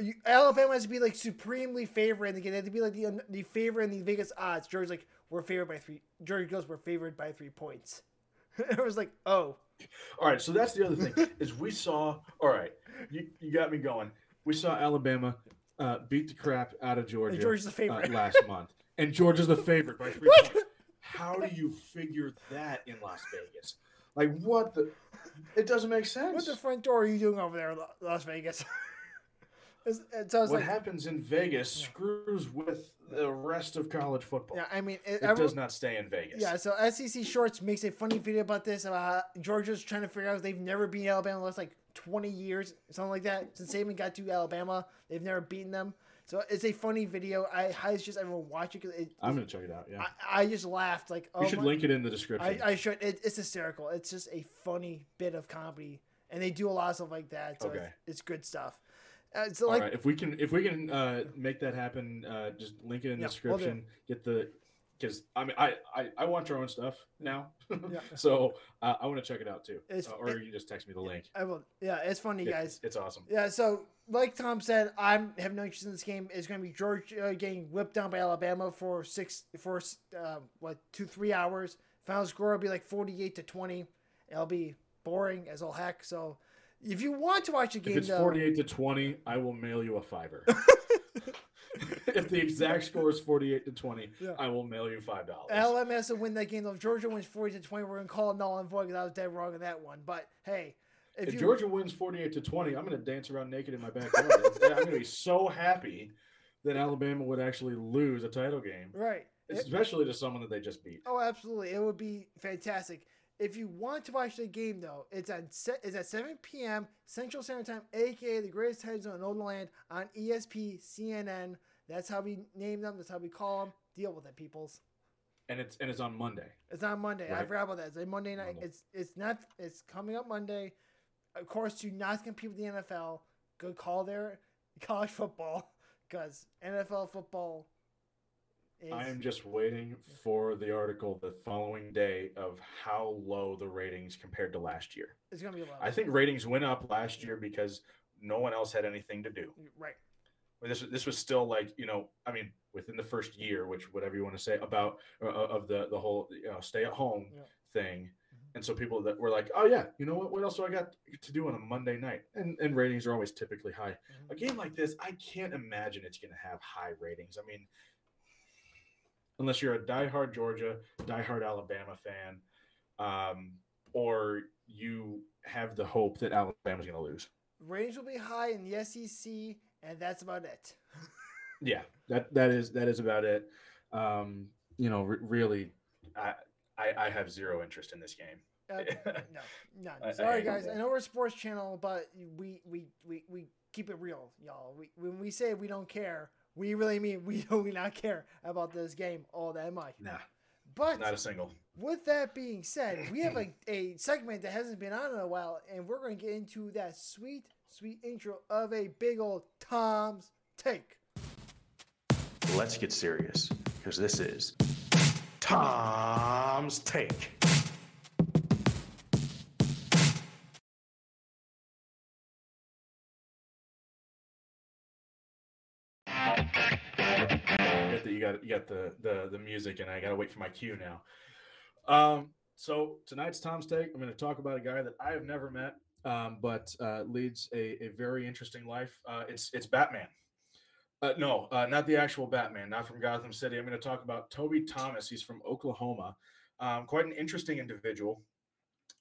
You, Alabama has to be like supremely favored in the game. They have to be like the the favorite in the Vegas odds. Georgia's like, we're favored by three. Georgia goes, we're favored by three points. I was like, oh, All right, so that's the other thing is we saw. All right, you, you got me going. We saw Alabama uh, beat the crap out of Georgia, Georgia's the uh, favorite. last month, and Georgia's the favorite by three points. How do you figure that in Las Vegas? Like what the? It doesn't make sense. what the front door are you doing over there, Las Vegas? It's- and so what like, happens in Vegas Yeah. screws with the rest of college football. yeah, I mean, it, It everyone- does not stay in Vegas. Yeah, so SEC Shorts makes a funny video about this about Georgia's trying to figure out if they've never beaten Alabama in the last like 20 years, something like that. Since Saban got to Alabama, they've never beaten them. So it's a funny video. I highly suggest everyone watch it it, I'm gonna check it out. Yeah, I, I just laughed like oh you should my- link it in the description. I, I should. It, it's hysterical. It's just a funny bit of comedy, and they do a lot of stuff like that. So Okay. it's, it's good stuff. Uh, so All like, right, if we can if we can uh, make that happen, uh, just link it in the Yeah, we'll description. Get the because I mean I, I I watch our own stuff now, Yeah. so uh, I want to check it out too. Uh, or it- you can just text me the link. I will. Yeah, it's funny, It- guys. it's awesome. Yeah, so like Tom said, I'm have no interest in this game. It's going to be Georgia getting whipped down by Alabama for six for uh, what two three hours. Final score will be like forty eight to twenty. It'll be boring as all heck. So if you want to watch a game, If it's though, 48 to 20, I will mail you a fiver. if the exact score is 48 to 20, Yeah. I will mail you five dollars. Alabama has to win that game. Though if Georgia wins forty to twenty, we're going to call it null and void because I was dead wrong on that one. But hey, if, If you Georgia wins 48 to 20, I'm going to dance around naked in my backyard. I'm going to be so happy that Alabama would actually lose a title game, right, It- especially to someone that they just beat. Oh, absolutely. It would be fantastic. If you want to watch the game, though, it's at se- it's at 7 p.m. Central Standard Time, aka the greatest time zone in all the land, on ESP, CNN. That's how we name them. That's how we call them. Deal with it, peoples. And it's and it's on Monday. It's on Monday. I Right. forgot about that. It's a Monday night. Monday. It's it's not. It's coming up Monday. Of course, to not compete with the NFL, Good call there, college football because NFL football. Is, I am just waiting for the article the following day of how low the ratings compared to last year. It's gonna be a lot. I think ratings went up last year because no one else had anything to do. right. This this was still like you know I mean within the first year, which whatever you want to say about uh, of the the whole you know, stay at home Yeah. thing, Mhm. and so people that were like, oh yeah, you know what? What else do I got to do on a Monday night? And and ratings are always typically high. Mhm. A game like this, I can't imagine it's going to have high ratings. I mean, unless you're a diehard Georgia, diehard Alabama fan, um, or you have the hope that Alabama's going to lose. Range will be high in the SEC, and that's about it. Yeah, that that is that is about it. Um, you know, re- really, I I, I have zero interest in this game. Uh, no, no. I- I Sorry, guys. I know we're a sports channel, but we we, we, we keep it real, y'all. We, when we say we don't care, we really mean we do not care about this game all that much. Nah, But not a single. with that being said, we have a, a segment that hasn't been on in a while, and we're going to get into that sweet, sweet intro of a big old Tom's Take. Let's get serious because this is Tom's Take. You got the the the music, and I got to wait for my cue now. Um, so tonight's Tom's take. I'm going to talk about a guy that I have never met, um, but uh, leads a, a very interesting life. Uh, it's it's Batman. Uh, no, uh, not the actual Batman, not from Gotham City. I'm going to talk about Toby Thomas. He's from Oklahoma. Um, quite an interesting individual.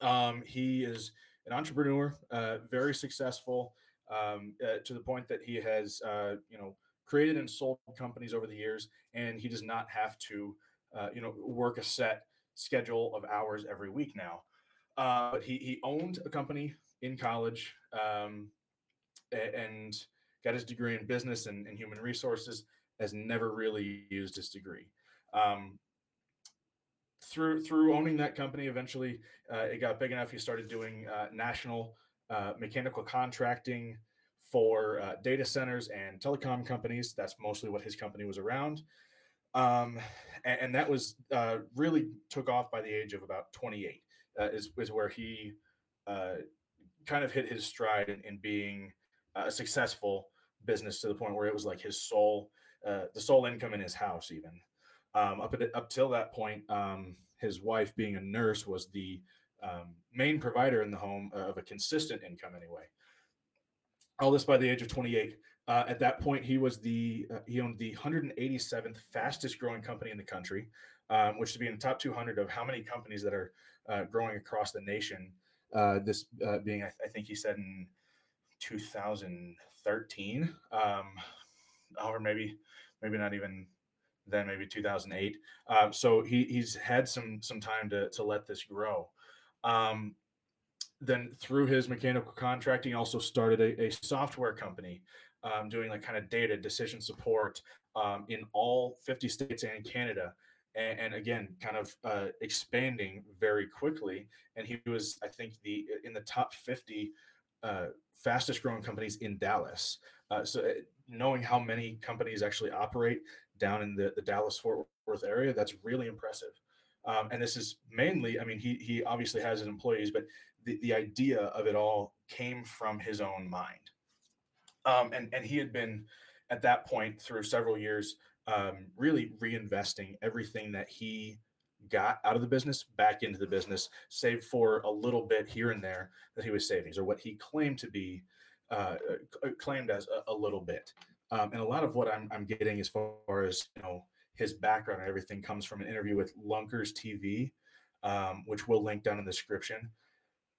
Um, he is an entrepreneur, uh, very successful um, uh, to the point that he has, uh, you know, created and sold companies over the years, and he does not have to, uh, you know, work a set schedule of hours every week now. Uh, but he he owned a company in college, um, and got his degree in business and, and human resources. Has never really used his degree. Um, through through owning that company, eventually uh, it got big enough. He started doing uh, national uh, mechanical contracting for uh, data centers and telecom companies. That's mostly what his company was around. Um, and, and that was uh, really took off by the age of about 28, uh, is, is where he uh, kind of hit his stride in, in being a successful business to the point where it was like his sole, uh, the sole income in his house, even. Um, up, at, up till that point, um, his wife, being a nurse, was the um, main provider in the home of a consistent income, anyway all this by the age of 28. Uh, at that point, he was the uh, he owned the 187th fastest growing company in the country, um, which to be in the top 200 of how many companies that are uh, growing across the nation. Uh, this uh, being, I, I think he said in 2013, um, or maybe maybe not even then, maybe 2008. Um, so he, he's had some some time to to let this grow. Um, then through his mechanical contracting, also started a, a software company um, doing like kind of data decision support um, in all 50 states and Canada. And, and again, kind of uh, expanding very quickly. And he was, I think, the in the top 50 uh, fastest growing companies in Dallas. Uh, so uh, knowing how many companies actually operate down in the, the Dallas Fort Worth area, that's really impressive. Um, and this is mainly, I mean, he he obviously has his employees, but the, the idea of it all came from his own mind. Um, and, and he had been at that point through several years um, really reinvesting everything that he got out of the business back into the business, save for a little bit here and there that he was savings or what he claimed to be uh, claimed as a, a little bit. Um, and a lot of what I'm, I'm getting as far as, you know, his background and everything comes from an interview with Lunkers TV, um, which we'll link down in the description.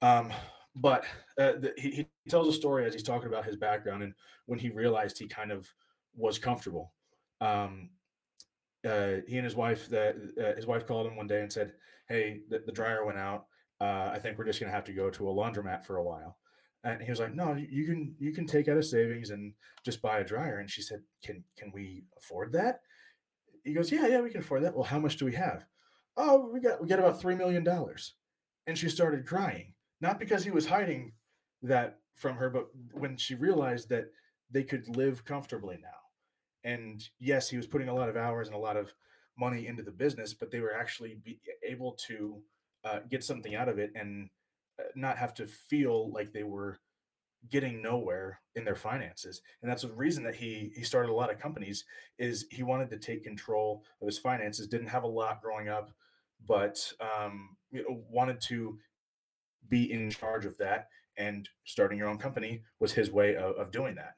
Um, but uh, the, he, he tells a story as he's talking about his background and when he realized he kind of was comfortable. Um, uh, he and his wife, the, uh, his wife called him one day and said, "Hey, the, the dryer went out. Uh, I think we're just to have to go to a laundromat for a while." And he was like, "No, you can you can take out of savings and just buy a dryer." And she said, "Can can we afford that?" He goes, "Yeah, yeah, we can afford that." Well, how much do we have? Oh, we got we got about three million dollars. And she started crying, not because he was hiding that from her, but when she realized that they could live comfortably now. And yes, he was putting a lot of hours and a lot of money into the business, but they were actually able to uh, get something out of it and uh, not have to feel like they were getting nowhere in their finances. And that's the reason that he he started a lot of companies is he wanted to take control of his finances. Didn't have a lot growing up, but um, you know, wanted to be in charge of that. And starting your own company was his way of, of doing that.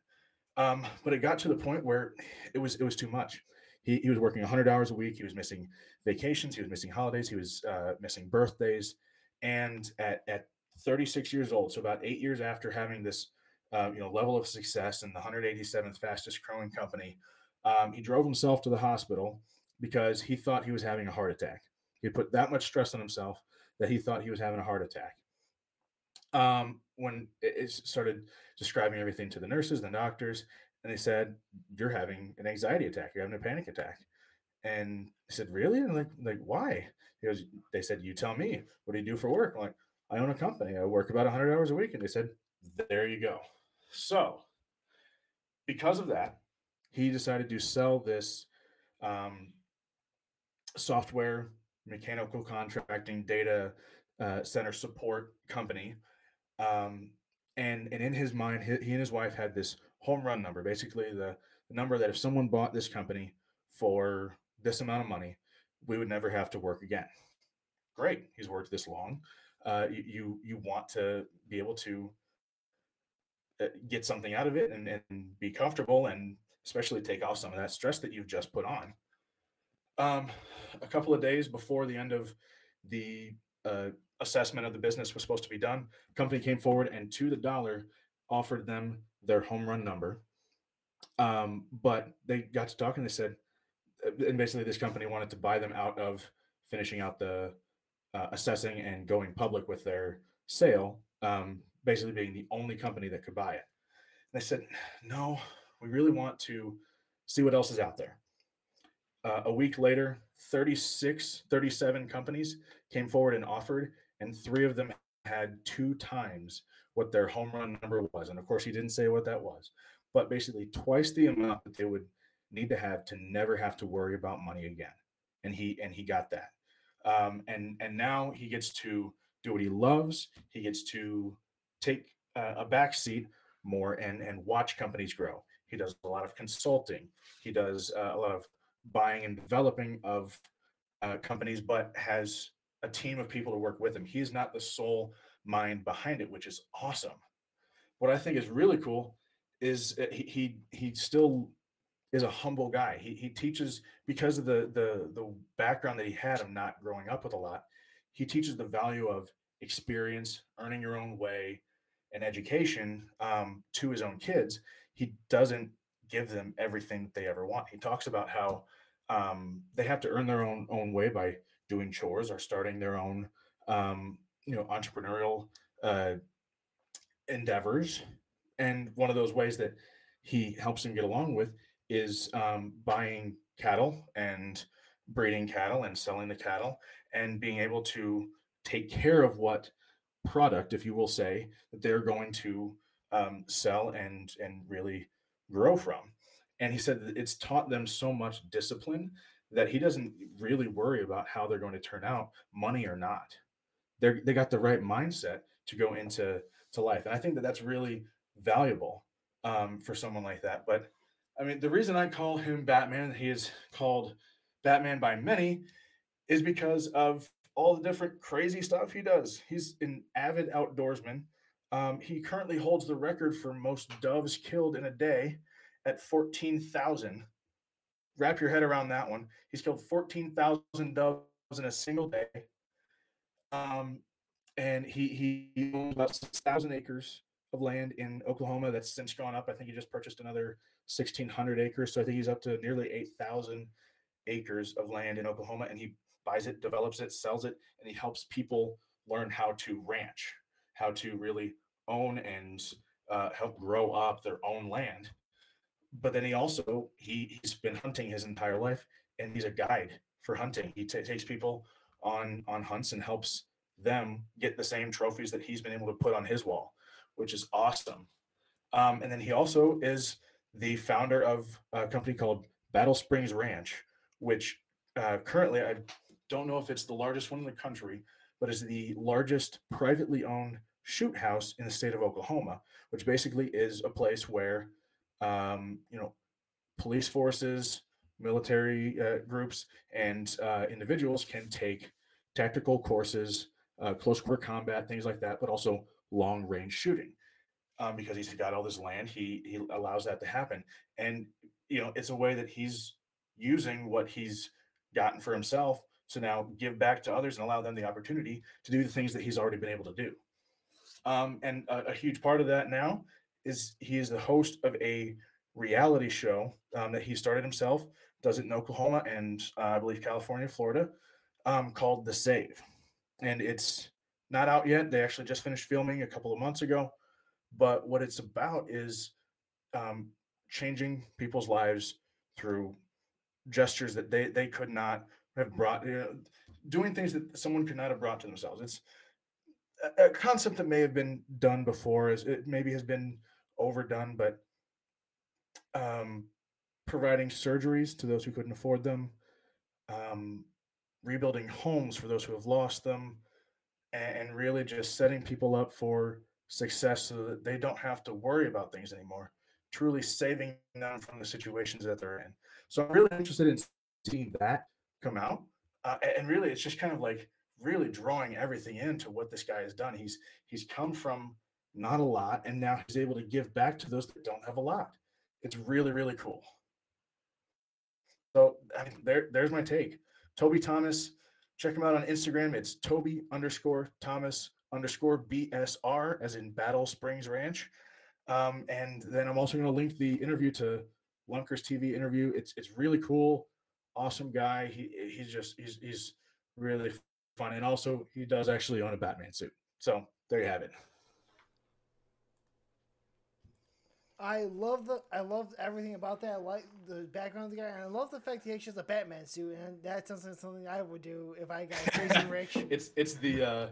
Um, but it got to the point where it was it was too much. He, he was working 100 hours a week. He was missing vacations. He was missing holidays. He was uh, missing birthdays. And at, at 36 years old, so about eight years after having this uh, you know level of success in the 187th fastest growing company, um, he drove himself to the hospital because he thought he was having a heart attack. He put that much stress on himself that he thought he was having a heart attack. Um, when it started describing everything to the nurses, the doctors, and they said, "You're having an anxiety attack. You're having a panic attack." And I said, "Really?" And like, like why? He goes, "They said you tell me. What do you do for work?" I'm like, "I own a company. I work about 100 hours a week." And they said, "There you go." So, because of that, he decided to sell this um, software, mechanical contracting, data uh, center support company. Um, and, and in his mind, he, he and his wife had this home run number, basically the, the number that if someone bought this company for this amount of money, we would never have to work again. Great, he's worked this long. Uh, you, you want to be able to uh, get something out of it and, and be comfortable and especially take off some of that stress that you've just put on. Um, a couple of days before the end of the uh, assessment of the business was supposed to be done, company came forward and to the dollar offered them their home run number. Um, but they got to talking. They said, uh, and basically, this company wanted to buy them out of finishing out the uh, assessing and going public with their sale. Um, basically, being the only company that could buy it. And they said, no, we really want to see what else is out there. Uh, a week later, 36, 37 companies came forward and offered, and three of them had two times what their home run number was. And of course, he didn't say what that was, but basically twice the amount that they would need to have to never have to worry about money again. And he and he got that. Um, and and now he gets to do what he loves. He gets to take a back seat more and and watch companies grow. He does a lot of consulting. He does uh, a lot of buying and developing of uh, companies, but has a team of people to work with him. He's not the sole mind behind it, which is awesome. What I think is really cool is he he, he still is a humble guy. He, he teaches because of the the the background that he had of not growing up with a lot. He teaches the value of experience, earning your own way, and education um, to his own kids he doesn't give them everything that they ever want. He talks about how um, they have to earn their own own way by doing chores or starting their own um, you know entrepreneurial uh, endeavors. And one of those ways that he helps them get along with is um, buying cattle and breeding cattle and selling the cattle and being able to take care of what product, if you will say, that they're going to um, sell and and really grow from. And he said it's taught them so much discipline that he doesn't really worry about how they're going to turn out, money or not. They they got the right mindset to go into to life, and I think that that's really valuable um, for someone like that. But I mean, the reason I call him Batman, he is called Batman by many, is because of all the different crazy stuff he does. He's an avid outdoorsman. Um, he currently holds the record for most doves killed in a day at 14,000. Wrap your head around that one. He's killed 14,000 doves in a single day. Um, and he, he owns about 6,000 acres of land in Oklahoma that's since gone up. I think he just purchased another 1,600 acres. So I think he's up to nearly 8,000 acres of land in Oklahoma. And he buys it, develops it, sells it, and he helps people learn how to ranch how to really own and uh, help grow up their own land. But then he also he he's been hunting his entire life, and he's a guide for hunting. He t- takes people on on hunts and helps them get the same trophies that he's been able to put on his wall, which is awesome. Um, and then he also is the founder of a company called Battle Springs Ranch, which uh, currently I don't know if it's the largest one in the country, but is the largest privately owned shoot house in the state of Oklahoma, which basically is a place where, um, you know, police forces, military uh, groups, and uh, individuals can take tactical courses, uh, close quarter combat, things like that, but also long range shooting. Um, because he's got all this land, he he allows that to happen, and you know it's a way that he's using what he's gotten for himself to now give back to others and allow them the opportunity to do the things that he's already been able to do. Um, and a, a, huge part of that now is he is the host of a reality show um, that he started himself, does it in Oklahoma and uh, I believe California, Florida. um, called The Save, and it's not out yet. They actually just finished filming a couple of months ago, but what it's about is um, changing people's lives through gestures that they they could not have brought, you know, doing things that someone could not have brought to themselves. It's a, a concept that may have been done before, as it maybe has been overdone, but um, providing surgeries to those who couldn't afford them, um, rebuilding homes for those who have lost them, and, and really just setting people up for success so that they don't have to worry about things anymore. Truly saving them from the situations that they're in. So I'm really interested in seeing that come out. Uh, and really, it's just kind of like really drawing everything into what this guy has done. He's he's come from not a lot, and now he's able to give back to those that don't have a lot. It's really really cool. So I there there's my take. Toby Thomas, check him out on Instagram. It's Toby underscore Thomas underscore BSR, as in Battle Springs Ranch. Um, and then I'm also going to link the interview to Lunkers TV interview. It's it's really cool, awesome guy. He he's just he's he's really fun, and also he does actually own a Batman suit. So there you have it. I love the I love everything about that. I like the background of the guy, and I love the fact he actually has a Batman suit, and that sounds like something I would do if I got crazy rich. it's it's the uh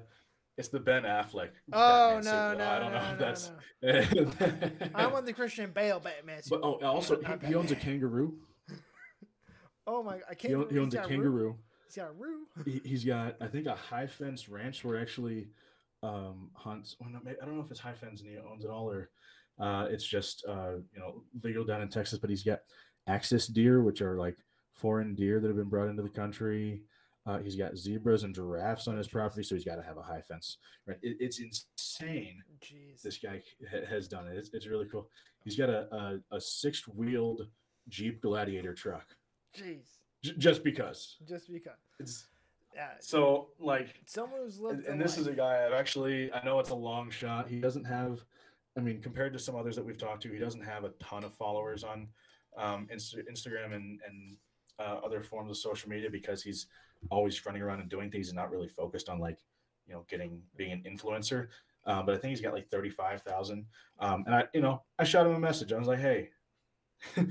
it's the Ben Affleck. Oh Batman no, though. no, I don't no, know no, if that's. no. I want the Christian Bale Batman suit. But oh, also he, he owns a kangaroo. Oh my! I He, can't. own- he owns a kangaroo. He's got a roo. He, he's got I think a high fence ranch where actually um hunts. Well, no, maybe, I don't know if it's high fence and he owns it all or uh, it's just uh, you know legal down in Texas. But he's got axis deer, which are like foreign deer that have been brought into the country. Uh, he's got zebras and giraffes on his property, so he's got to have a high fence. Right? It, it's insane. Jeez. This guy ha- has done it. It's, it's really cool. He's got a a, a six wheeled Jeep Gladiator truck. Jeez. J- just because Just because. it's Yeah. so like Someone who's lived. and, and this is a guy I've actually I know it's a long shot. He doesn't have, I mean, compared to some others that we've talked to, he doesn't have a ton of followers on um, Insta- Instagram and and uh, other forms of social media because he's always running around and doing things and not really focused on like you know getting being an influencer. Um, but I think he's got like thirty five thousand. Um, and I you know I shot him a message. I was like, hey.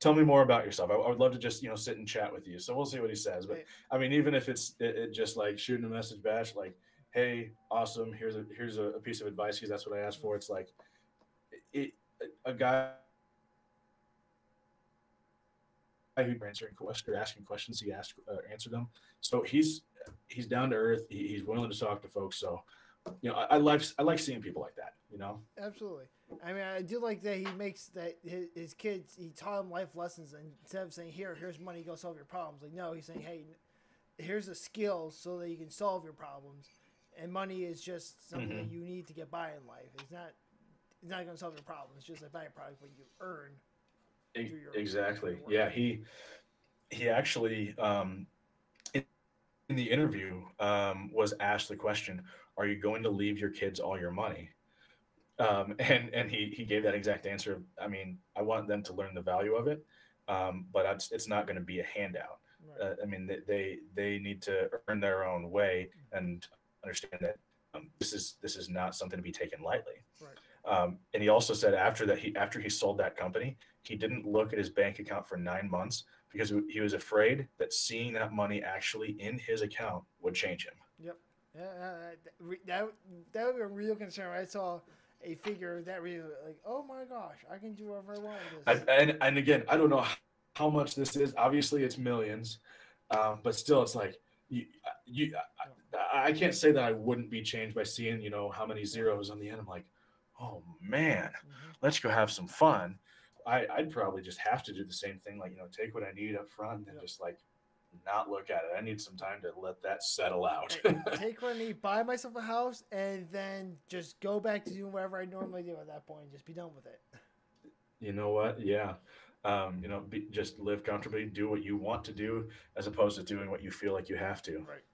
Tell me more about yourself. I, I would love to just you know sit and chat with you. So we'll see what he says. But. I mean, even if it's it, it just like shooting a message bash, like, "Hey, awesome! Here's a here's a, a piece of advice because that's what I asked for." It's like, it a guy who answering questions asking questions, he asked uh, answered them. So he's he's down to earth. He, he's willing to talk to folks. So you know, I, I like I like seeing people like that. You know, Absolutely. I mean, I do like that he makes that his, his kids. He taught them life lessons, and instead of saying, "Here, here's money, go solve your problems," like no, he's saying, "Hey, here's a skill so that you can solve your problems." And money is just something that Mhm. you need to get by in life. It's not. It's not going to solve your problems. It's just a byproduct what you earn. Exactly. Yeah, he he actually um, in, in the interview um, was asked the question, "Are you going to leave your kids all your money?" Um, and and he he gave that exact answer. I mean, I want them to learn the value of it, um, but it's, it's not going to be a handout. Right. Uh, I mean, they, they they need to earn their own way and understand that um, this is this is not something to be taken lightly. Right. Um, and he also said after that he after he sold that company, he didn't look at his bank account for nine months because he was afraid that seeing that money actually in his account would change him. Yep. Yeah, uh, that that would be a real concern. I saw a figure that really like, oh my gosh, I can do whatever I want with I, and and again, I don't know how much this is. Obviously, it's millions, um, but still, it's like you you. I, I can't say that I wouldn't be changed by seeing you know how many zeros on the end. I'm like, oh man, Mhm. let's go have some fun. I, I'd probably just have to do the same thing, like you know, take what I need up front and Yeah. just like not look at it. I need some time to let that settle out. Take what I need, buy myself a house, and then just go back to doing whatever I normally do at that point. Just be done with it. you know what? Yeah. Um, you know, be, just live comfortably, do what you want to do, as opposed to doing what you feel like you have to. Right.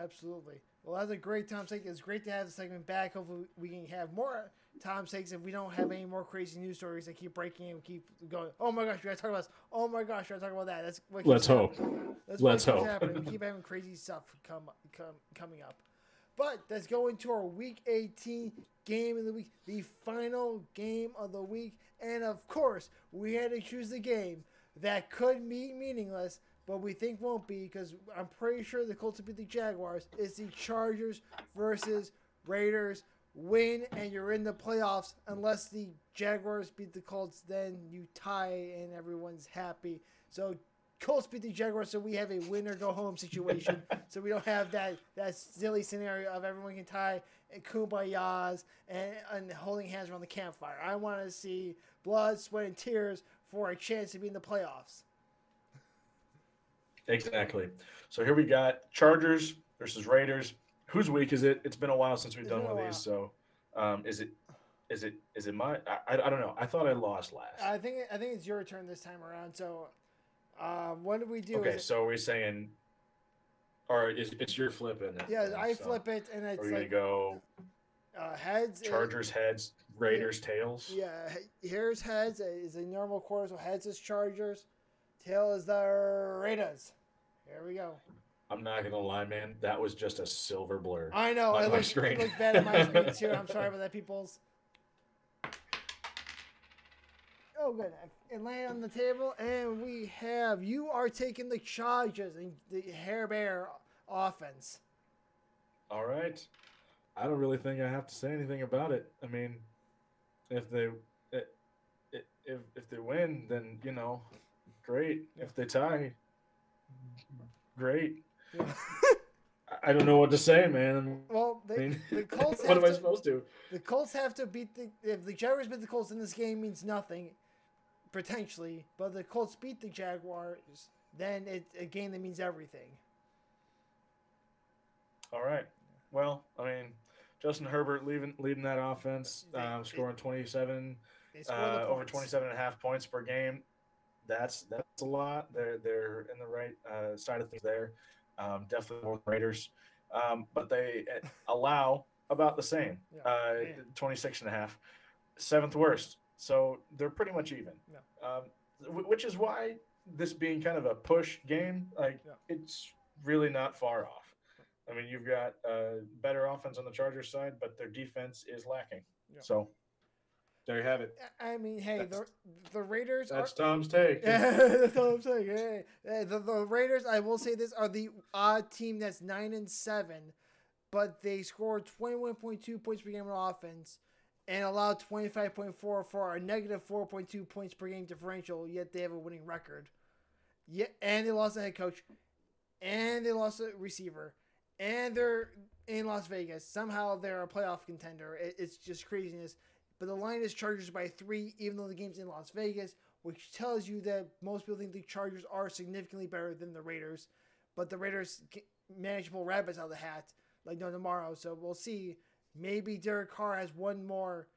Absolutely. Well, that's a great Tom take. It's great to have the segment back. Hopefully, we can have more Tom takes if we don't have any more crazy news stories that keep breaking and keep going. Oh my gosh, we gotta talk about this. Oh my gosh, we gotta talk about that. That's what Let's hope. happening. That's Let's hope. happening. We keep having crazy stuff come, come coming up. But let's go into our Week 18 game of the week, the final game of the week, and of course, we had to choose the game that could be meaningless, but we think won't be because I'm pretty sure the Colts will beat the Jaguars. It's the Chargers versus Raiders. Win and you're in the playoffs. Unless the Jaguars beat the Colts, then you tie and everyone's happy. So Colts beat the Jaguars, so we have a win or go home situation. so we don't have that that silly scenario of everyone can tie and kumbayas and, and holding hands around the campfire. I want to see blood, sweat, and tears for a chance to be in the playoffs. Exactly. So here we got Chargers versus Raiders. Whose week is it? It's been a while since we've done one of these. So, um, is it, is it, is it my? I, I, don't know. I thought I lost last. I think I think it's your turn this time around. So, um, what do we do? okay, Is so we're saying, or is it's your flipping? it yeah, I so flip it, and it's We're gonna like go uh, heads. is- Chargers heads, Raiders tails. Yeah, here's heads is a normal quarter, so heads is Chargers, tail is the Raiders. Here we go. I'm not gonna lie, man. That was just a silver blur. I know On it my looks, screen. it looks bad on my screen too. I'm sorry about that, people's. Oh, good. And lay on the table, and we have you are taking the Chargers and the Herbert offense. All right. I don't really think I have to say anything about it. I mean, if they if if they win, then you know, great. If they tie, great. Yeah. I- I don't know what to say, man. Well, I mean, the Colts what have am I supposed to? The Colts have to beat the if the Jaguars beat the Colts in this game means nothing, potentially. But if the Colts beat the Jaguars, then it's a game that means everything. All right. Well, I mean, Justin Herbert leaving leading that offense, um, scoring 27 They uh, over points. 27 and a half points per game. That's that's a lot. They're they're in the right uh, side of things there. Um, definitely more Raiders, um, but they uh, allow about the same. Yeah, Uh, yeah. 26 and a half, seventh worst. So they're pretty much even. Yeah. Um, which is why this being kind of a push game, like it's really not far off. I mean, you've got uh, better offense on the Chargers side, but their defense is lacking. So there you have it. I mean, hey, the That's- the Raiders are. That's Tom's take. That's all I'm saying. Hey, hey, the, the Raiders, I will say this, are the odd team that's nine and seven, but they scored 21.2 points per game on offense and allowed 25.4 for a negative 4.2 points per game differential. Yet they have a winning record. Yeah, and they lost a head coach, and they lost a receiver, and they're in Las Vegas. Somehow they're a playoff contender. It, it's just craziness. But the line is Chargers by three, even though the game's in Las Vegas, which tells you that most people think the Chargers are significantly better than the Raiders. But the Raiders manageable rabbits out of the hat like no tomorrow. So we'll see. Maybe Derek Carr has one more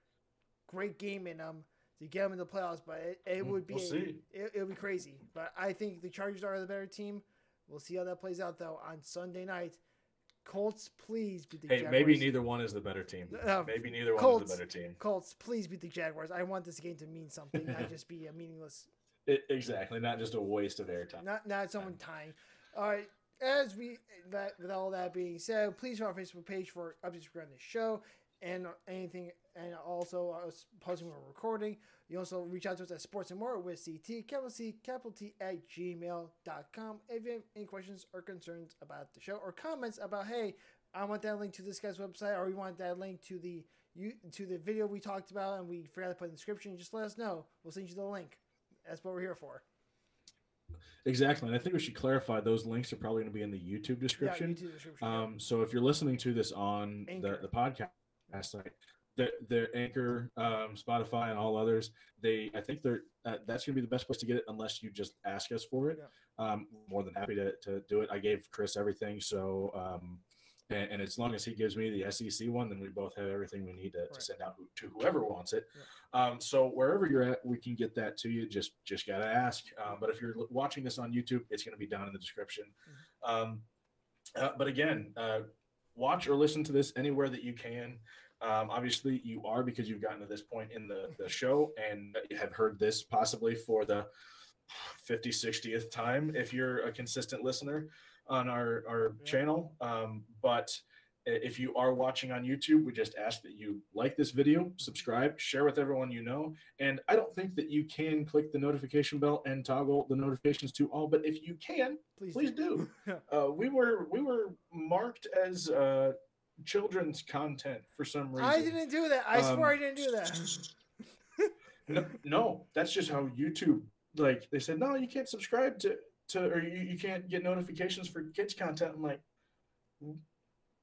great game in him to get him in the playoffs, but it, it hmm, would be we'll it would be crazy. But I think the Chargers are the better team. We'll see how that plays out though on Sunday night. Colts, please beat the Hey, Jaguars. maybe neither one is the better team. Uh, maybe neither one Colts. is the better team. Colts, please beat the Jaguars. I want this game to mean something, not just be a meaningless, It, exactly, not just a waste of airtime. not not someone tying. All right. As we that with all that being said, please follow our Facebook page for updates regarding the show and anything, and also us posting when we're recording. You also reach out to us at Sports and More with CT, capital C, capital T at gmail.com. If you have any questions or concerns about the show or comments about, hey, I want that link to this guy's website, or we want that link to the you to the video we talked about and we forgot to put in the description, just let us know. We'll send you the link. That's what we're here for. Exactly, and I think we should clarify those links are probably going to be in the YouTube description. Yeah, YouTube description. Um, so if you're listening to this on the, the podcast site, the, the Anchor, um, Spotify, and all others, they I think they're uh, that's going to be the best place to get it unless you just ask us for it. Um, more than happy to, to do it. I gave Chris everything, so um, and, and as long as he gives me the SEC one, then we both have everything we need to, to send out to whoever wants it. Um, so wherever you're at, we can get that to you. Just just gotta ask. Um, but if you're watching this on YouTube, it's going to be down in the description. Mm-hmm. Um, uh, but again, uh, watch or listen to this anywhere that you can. Um, obviously, you are because you've gotten to this point in the, the show and have heard this possibly for the 50, 60th time if you're a consistent listener on our, our Yeah. channel. Um, but if you are watching on YouTube, we just ask that you like this video, subscribe, share with everyone you know. And I don't think that you can click the notification bell and toggle the notifications to all, but if you can, Please, please do. Uh, we were we were marked as uh, children's content for some reason. I didn't do that. I swear I Um, didn't do that. No, no, that's just how YouTube like they said. No, you can't subscribe to to or you, you can't get notifications for kids content. I'm like,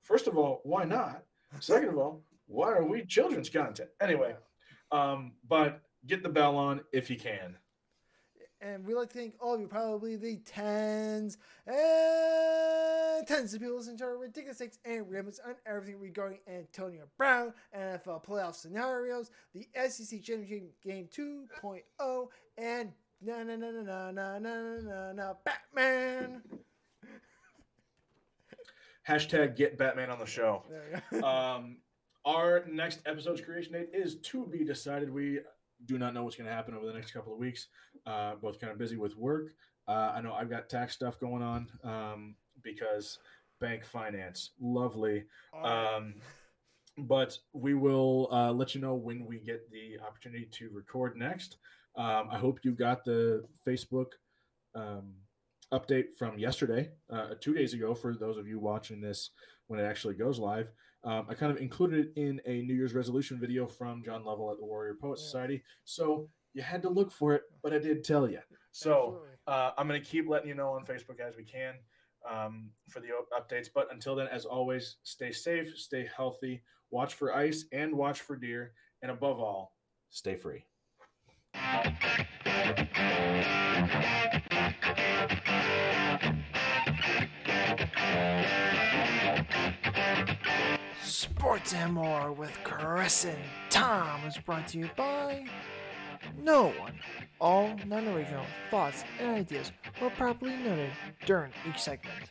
first of all, why not? Second of all, why are we children's content anyway? Um, but get the bell on if you can. And we like to thank all of you, probably the tens and tens of people listening to our ridiculous takes and rambles on everything regarding Antonio Brown, NFL playoff scenarios, the SEC Championship Game 2.0, and na na na na na na na na na Batman. Hashtag get Batman on the show. There you go. um, our next episode's creation date is to be decided. We do not know what's going to happen over the next couple of weeks. Uh, both kind of busy with work. Uh, I know I've got tax stuff going on um, because bank finance, lovely. Um, but we will uh, let you know when we get the opportunity to record next. Um, I hope you got the Facebook um, update from yesterday, uh, two days ago, for those of you watching this when it actually goes live. Um, I kind of included it in a New Year's resolution video from John Lovell at the Warrior Poet Yeah. Society. So you had to look for it, but I did tell you. So uh, I'm going to keep letting you know on Facebook as we can um, for the updates. But until then, as always, stay safe, stay healthy, watch for ice and watch for deer. And above all, stay free. Sports and More with Chris and Tom is brought to you by no one. All non original thoughts and ideas were properly noted during each segment.